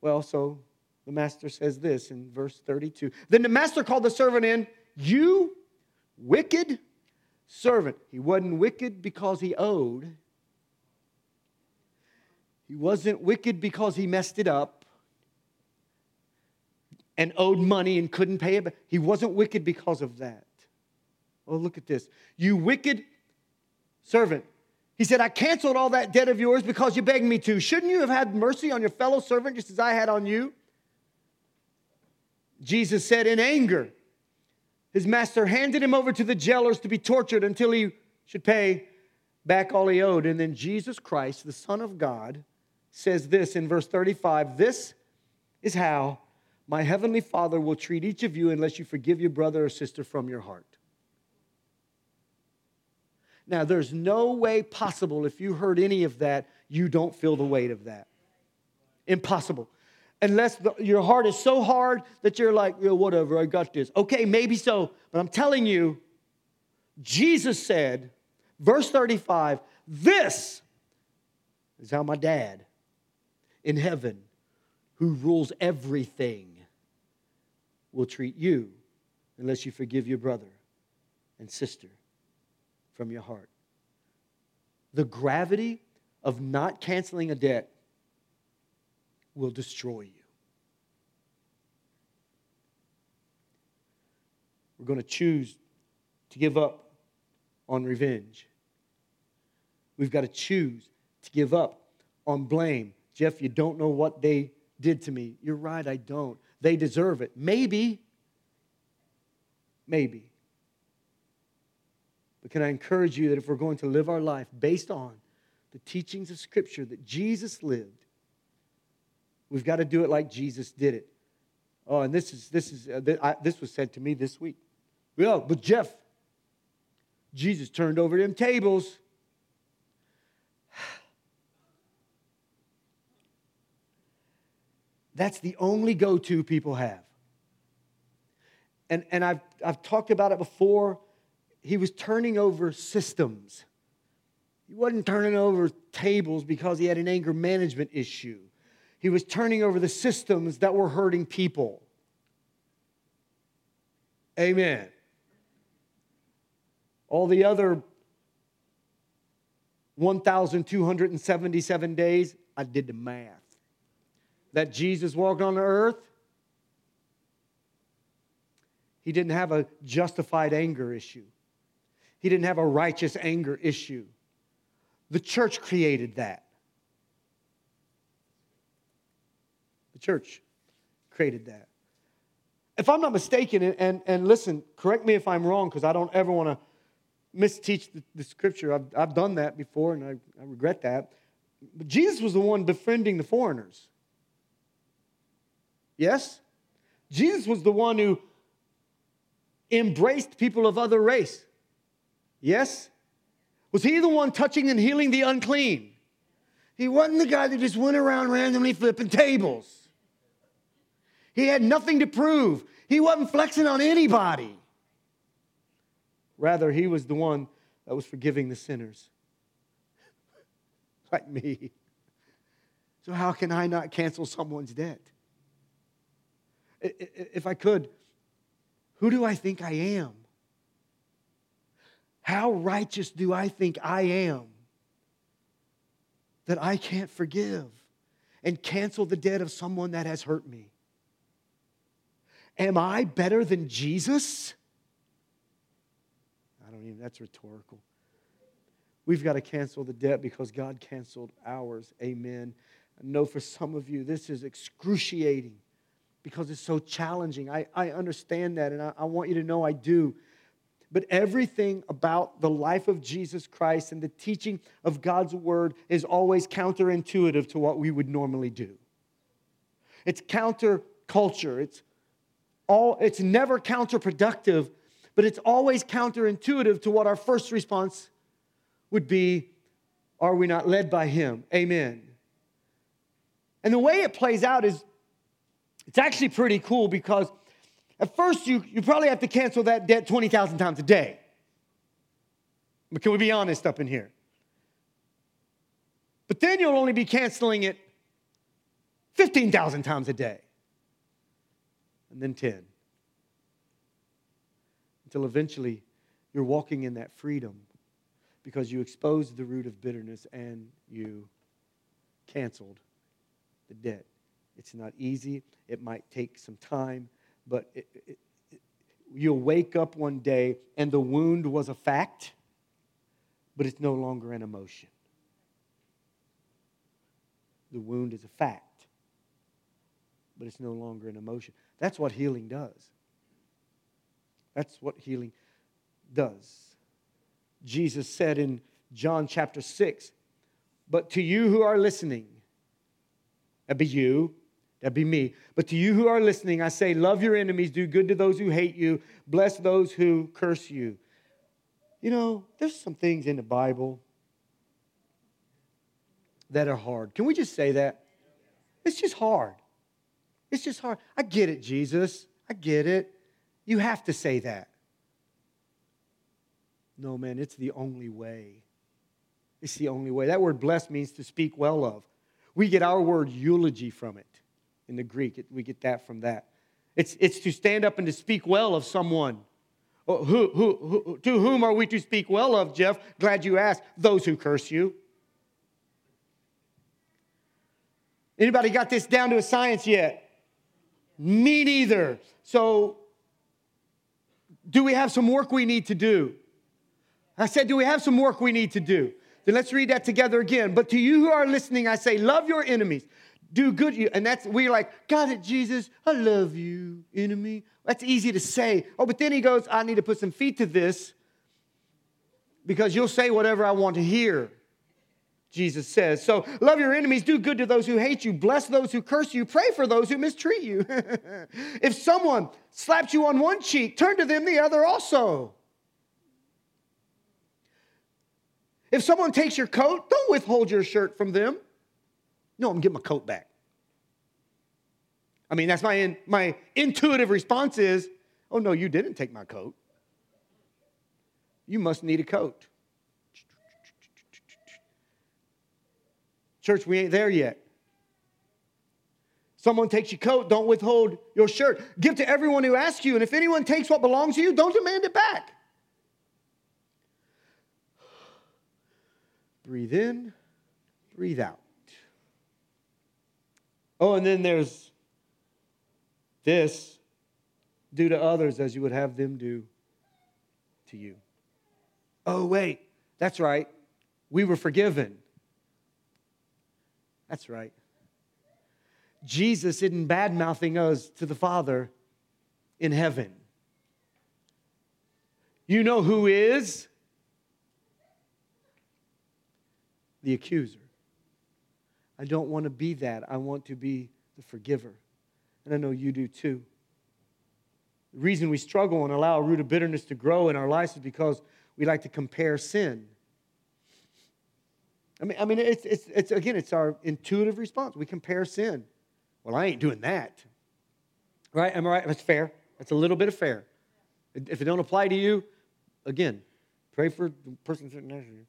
Well, so the master says this in verse 32. Then the master called the servant in, You wicked servant. He wasn't wicked because he owed, he wasn't wicked because he messed it up and owed money and couldn't pay it. He wasn't wicked because of that. Oh, look at this. You wicked servant. He said, I canceled all that debt of yours because you begged me to. Shouldn't you have had mercy on your fellow servant just as I had on you? Jesus said in anger, his master handed him over to the jailers to be tortured until he should pay back all he owed. And then Jesus Christ, the Son of God, says this in verse 35 This is how my heavenly Father will treat each of you unless you forgive your brother or sister from your heart. Now, there's no way possible if you heard any of that, you don't feel the weight of that. Impossible unless the, your heart is so hard that you're like, yeah, whatever, I got this. Okay, maybe so, but I'm telling you, Jesus said, verse 35, this is how my dad in heaven, who rules everything, will treat you unless you forgive your brother and sister from your heart. The gravity of not canceling a debt will destroy you. We're going to choose to give up on revenge. We've got to choose to give up on blame. Jeff, you don't know what they did to me. You're right, I don't. They deserve it. Maybe. Maybe. But can I encourage you that if we're going to live our life based on the teachings of Scripture that Jesus lived, We've got to do it like Jesus did it. Oh, and this is this is uh, I, this was said to me this week. Yeah, but Jeff, Jesus turned over them tables. That's the only go-to people have. And, and I've, I've talked about it before. He was turning over systems. He wasn't turning over tables because he had an anger management issue. He was turning over the systems that were hurting people. Amen. All the other 1,277 days, I did the math. That Jesus walked on the earth, he didn't have a justified anger issue. He didn't have a righteous anger issue. The church created that. Church created that. If I'm not mistaken, and, and listen, correct me if I'm wrong, because I don't ever want to misteach the, the, scripture. I've, I've done that before, and I, I regret that. But Jesus was the one befriending the foreigners. Yes? Jesus was the one who embraced people of other race. Yes? Was he the one touching and healing the unclean? He wasn't the guy that just went around randomly flipping tables. He had nothing to prove. He wasn't flexing on anybody. Rather, he was the one that was forgiving the sinners, like me. So, how can I not cancel someone's debt? If I could, who do I think I am? How righteous do I think I am that I can't forgive and cancel the debt of someone that has hurt me? Am I better than Jesus? I don't even, that's rhetorical. We've got to cancel the debt because God canceled ours. Amen. I know for some of you, this is excruciating because it's so challenging. I, I understand that, and I, I want you to know I do. But everything about the life of Jesus Christ and the teaching of God's word is always counterintuitive to what we would normally do. It's counterculture. It's all it's never counterproductive, but it's always counterintuitive to what our first response would be are we not led by him? Amen. And the way it plays out is it's actually pretty cool because at first you, you probably have to cancel that debt 20,000 times a day. But can we be honest up in here? But then you'll only be canceling it 15,000 times a day. And then 10. Until eventually you're walking in that freedom because you exposed the root of bitterness and you canceled the debt. It's not easy. It might take some time, but it, it, it, you'll wake up one day and the wound was a fact, but it's no longer an emotion. The wound is a fact, but it's no longer an emotion. That's what healing does. That's what healing does. Jesus said in John chapter 6, but to you who are listening, that be you, That'd be me. But to you who are listening, I say, love your enemies, do good to those who hate you, bless those who curse you. You know, there's some things in the Bible that are hard. Can we just say that? It's just hard. It's just hard. I get it, Jesus. I get it. You have to say that. No, man, it's the only way. It's the only way. That word blessed means to speak well of. We get our word eulogy from it in the Greek. we get that from that. It's, it's to stand up and to speak well of someone. Oh, who, who, who, to whom are we to speak well of, Jeff? Glad you asked. Those who curse you. Anybody got this down to a science yet? Me neither. So, do we have some work we need to do? I said, do we have some work we need to do? Then let's read that together again. But to you who are listening, I say, love your enemies do good. And that's, we're like, God, it, Jesus. I love you, enemy. That's easy to say. Oh, but then he goes, I need to put some feet to this because you'll say whatever I want to hear. Jesus says. So love your enemies, do good to those who hate you, bless those who curse you, pray for those who mistreat you. if someone slaps you on one cheek, turn to them the other also. If someone takes your coat, don't withhold your shirt from them. No, I'm getting my coat back. I mean, that's my, in, my intuitive response is, oh, no, you didn't take my coat. You must need a coat. Church, we ain't there yet. Someone takes your coat, don't withhold your shirt. Give to everyone who asks you, and if anyone takes what belongs to you, don't demand it back. Breathe in, breathe out. Oh, and then there's this do to others as you would have them do to you. Oh, wait, that's right. We were forgiven. That's right. Jesus isn't bad mouthing us to the Father in heaven. You know who is? The accuser. I don't want to be that. I want to be the forgiver. And I know you do too. The reason we struggle and allow a root of bitterness to grow in our lives is because we like to compare sin. I mean, I mean it's, it's, it's again, it's our intuitive response. We compare sin. Well, I ain't doing that. Right? Am I right? That's fair. That's a little bit of fair. If it don't apply to you, again, pray for the person sitting next to you.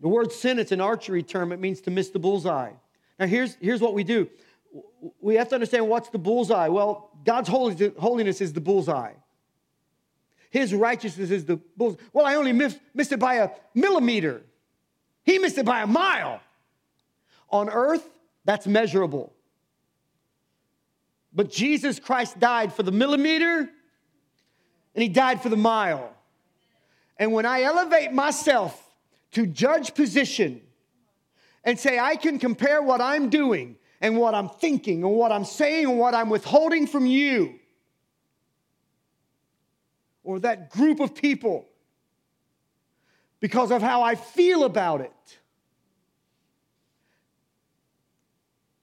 The word sin, it's an archery term. It means to miss the bullseye. Now, here's, here's what we do we have to understand what's the bullseye. Well, God's holiness is the bullseye. His righteousness is the bullseye. Well, I only missed, missed it by a millimeter. He missed it by a mile. On earth, that's measurable. But Jesus Christ died for the millimeter and he died for the mile. And when I elevate myself to judge position and say, I can compare what I'm doing and what I'm thinking and what I'm saying and what I'm withholding from you or that group of people because of how I feel about it.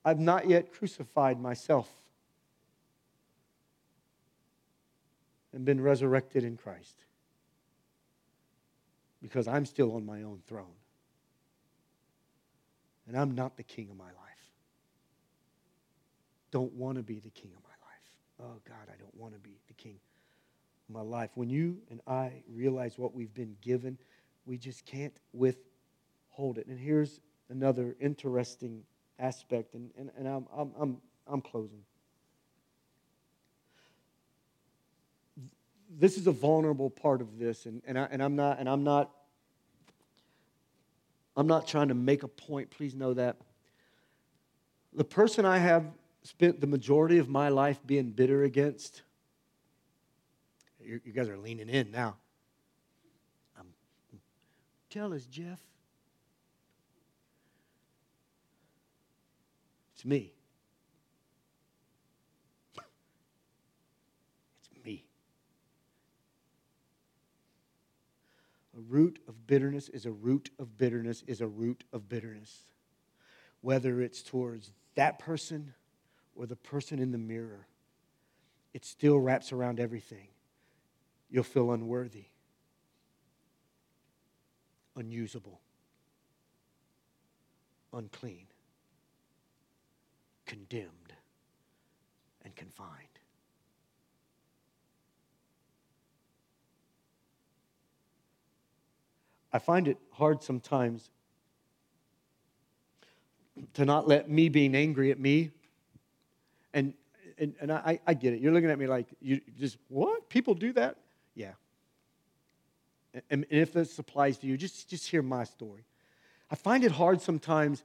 I've not yet crucified myself and been resurrected in Christ because I'm still on my own throne. And I'm not the king of my life. Don't want to be the king of my life. Oh, God, I don't want to be the king of my life. When you and I realize what we've been given, we just can't withhold it. And here's another interesting aspect, and, and, and I'm, I'm, I'm, I'm closing. This is a vulnerable part of this, and, and, I, and I'm not, and I'm not, I'm not trying to make a point. Please know that. The person I have spent the majority of my life being bitter against, you, you guys are leaning in now. Tell us, Jeff. It's me. It's me. A root of bitterness is a root of bitterness is a root of bitterness. Whether it's towards that person or the person in the mirror, it still wraps around everything. You'll feel unworthy unusable, unclean, condemned, and confined. I find it hard sometimes to not let me being angry at me and and, and I, I get it. You're looking at me like you just what? People do that? Yeah, and if this applies to you, just, just hear my story. I find it hard sometimes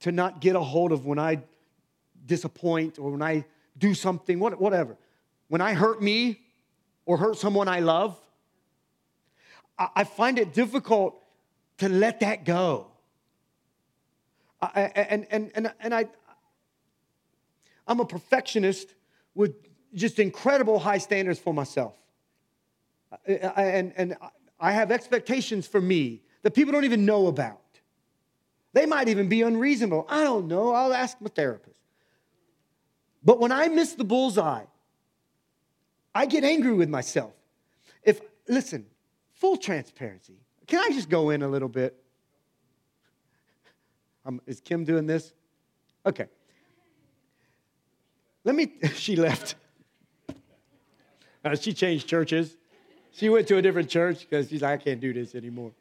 to not get a hold of when I disappoint or when I do something, whatever. When I hurt me or hurt someone I love, I find it difficult to let that go. I, and, and, and, and I, I'm a perfectionist with just incredible high standards for myself and, and I have expectations for me that people don't even know about. They might even be unreasonable. I don't know. I'll ask my therapist. But when I miss the bullseye, I get angry with myself. If, listen, full transparency. Can I just go in a little bit? Um, is Kim doing this? Okay. Let me, she left. Uh, she changed churches. She went to a different church because she's like, I can't do this anymore.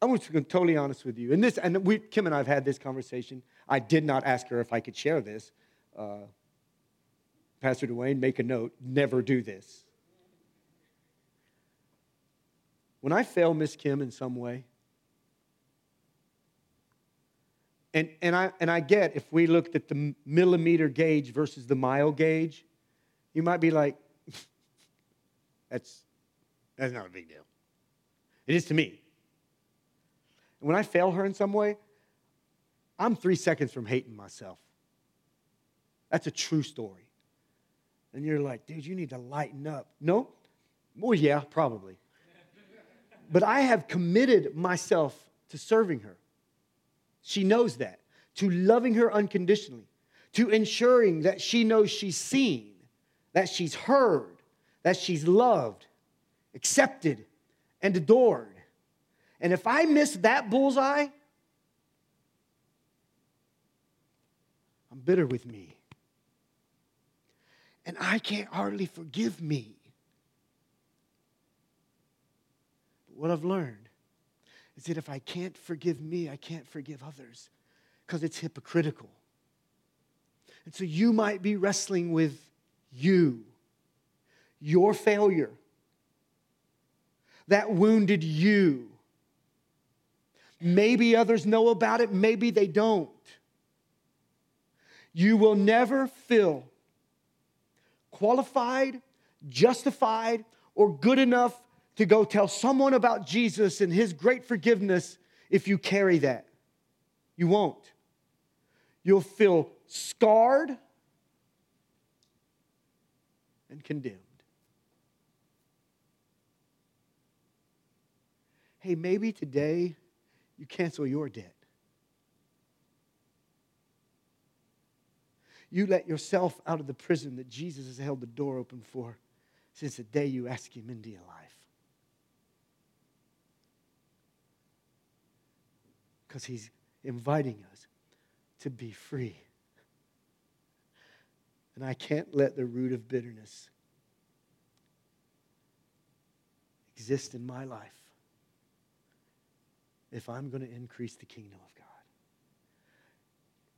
I'm just going to be totally honest with you. And this, and we, Kim and I have had this conversation. I did not ask her if I could share this. Uh, Pastor Dwayne, make a note. Never do this. When I fail Miss Kim in some way, and, and, I, and I get if we looked at the millimeter gauge versus the mile gauge, you might be like, that's, that's not a big deal. It is to me. When I fail her in some way, I'm three seconds from hating myself. That's a true story. And you're like, dude, you need to lighten up. No? Well, yeah, probably. but I have committed myself to serving her. She knows that. To loving her unconditionally. To ensuring that she knows she's seen, that she's heard, that she's loved, accepted, and adored. And if I miss that bullseye, I'm bitter with me. And I can't hardly forgive me. But what I've learned is that if I can't forgive me, I can't forgive others. because it's hypocritical. And so you might be wrestling with you, your failure that wounded you. Maybe others know about it, maybe they don't. You will never feel qualified, justified, or good enough to go tell someone about Jesus and his great forgiveness if you carry that. You won't. You'll feel scarred and condemned. Hey, maybe today you cancel your debt. You let yourself out of the prison that Jesus has held the door open for since the day you asked Him into your life. Because He's inviting us to be free. And I can't let the root of bitterness exist in my life if I'm going to increase the kingdom of God.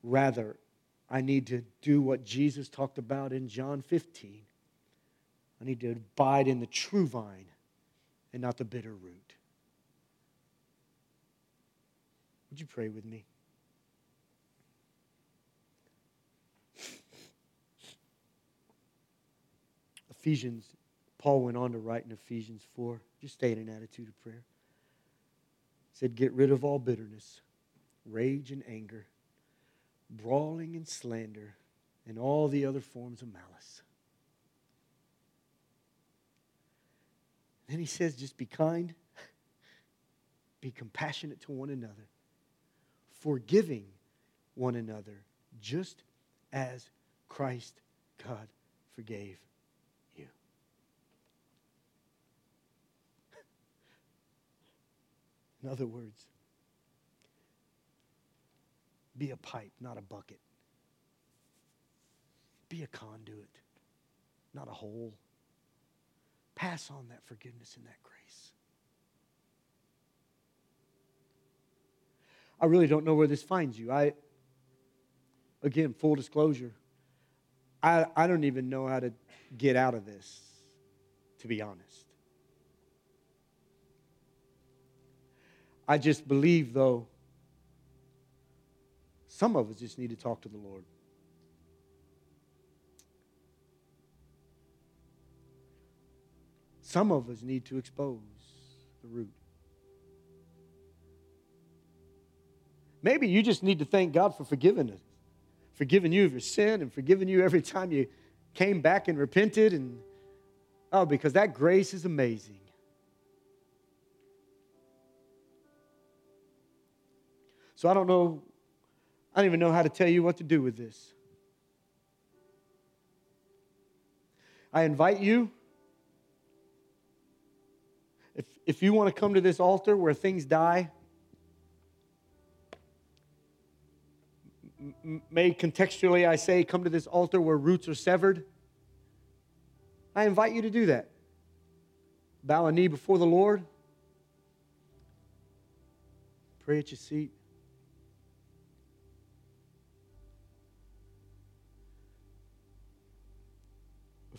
Rather, I need to do what Jesus talked about in John 15. I need to abide in the true vine and not the bitter root. Would you pray with me? Ephesians, Paul went on to write in Ephesians 4. Just stay in an attitude of prayer. Said, Get rid of all bitterness, rage and anger brawling and slander, and all the other forms of malice. Then he says, just be kind, be compassionate to one another, forgiving one another, just as Christ God forgave In other words, be a pipe, not a bucket. Be a conduit, not a hole. Pass on that forgiveness and that grace. I really don't know where this finds you. I, again, full disclosure, I, I don't even know how to get out of this, to be honest. I just believe, though, some of us just need to talk to the Lord. Some of us need to expose the root. Maybe you just need to thank God for forgiving us, forgiving you of your sin and forgiving you every time you came back and repented. And oh, because that grace is amazing. So I don't know I don't even know how to tell you what to do with this. I invite you, if, if you want to come to this altar where things die, may contextually I say, come to this altar where roots are severed. I invite you to do that. Bow a knee before the Lord. Pray at your seat.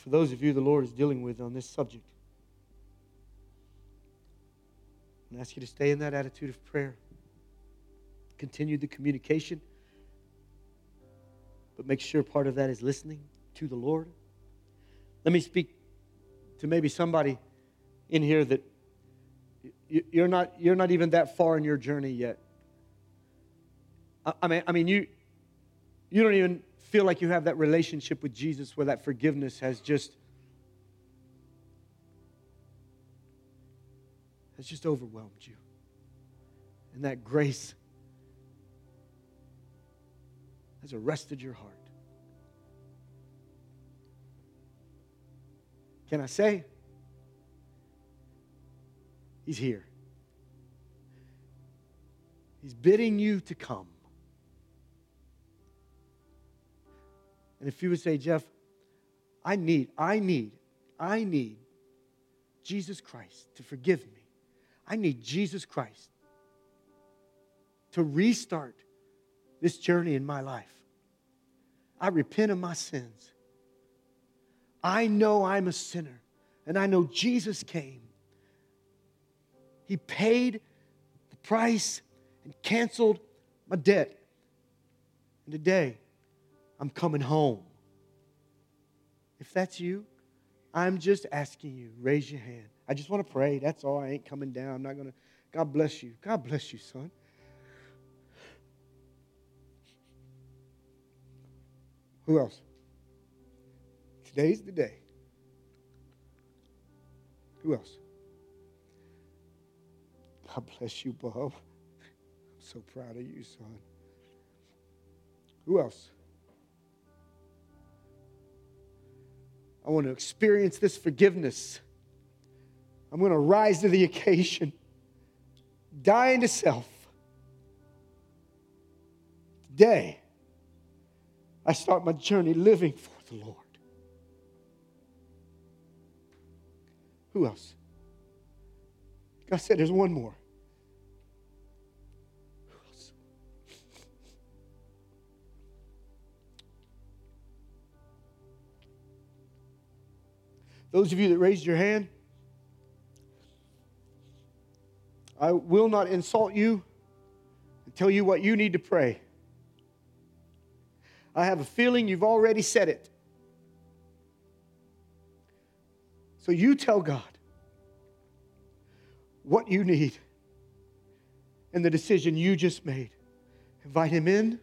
For those of you the Lord is dealing with on this subject. I ask you to stay in that attitude of prayer. Continue the communication, but make sure part of that is listening to the Lord. Let me speak to maybe somebody in here that you're not, you're not even that far in your journey yet. I mean, I mean you, you don't even feel like you have that relationship with Jesus where that forgiveness has just has just overwhelmed you. And that grace has arrested your heart. Can I say? He's here. He's bidding you to come. And if you would say, Jeff, I need, I need, I need Jesus Christ to forgive me. I need Jesus Christ to restart this journey in my life. I repent of my sins. I know I'm a sinner, and I know Jesus came. He paid the price and canceled my debt. And today, I'm coming home. If that's you, I'm just asking you, raise your hand. I just want to pray. That's all. I ain't coming down. I'm not going to. God bless you. God bless you, son. Who else? Today's the day. Who else? God bless you, Bob. I'm so proud of you, son. Who else? I want to experience this forgiveness. I'm going to rise to the occasion, dying to self. Today, I start my journey living for the Lord. Who else? God said there's one more. Those of you that raised your hand, I will not insult you and tell you what you need to pray. I have a feeling you've already said it. So you tell God what you need and the decision you just made. Invite Him in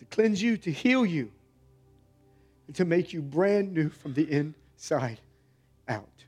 to cleanse you, to heal you, and to make you brand new from the inside out.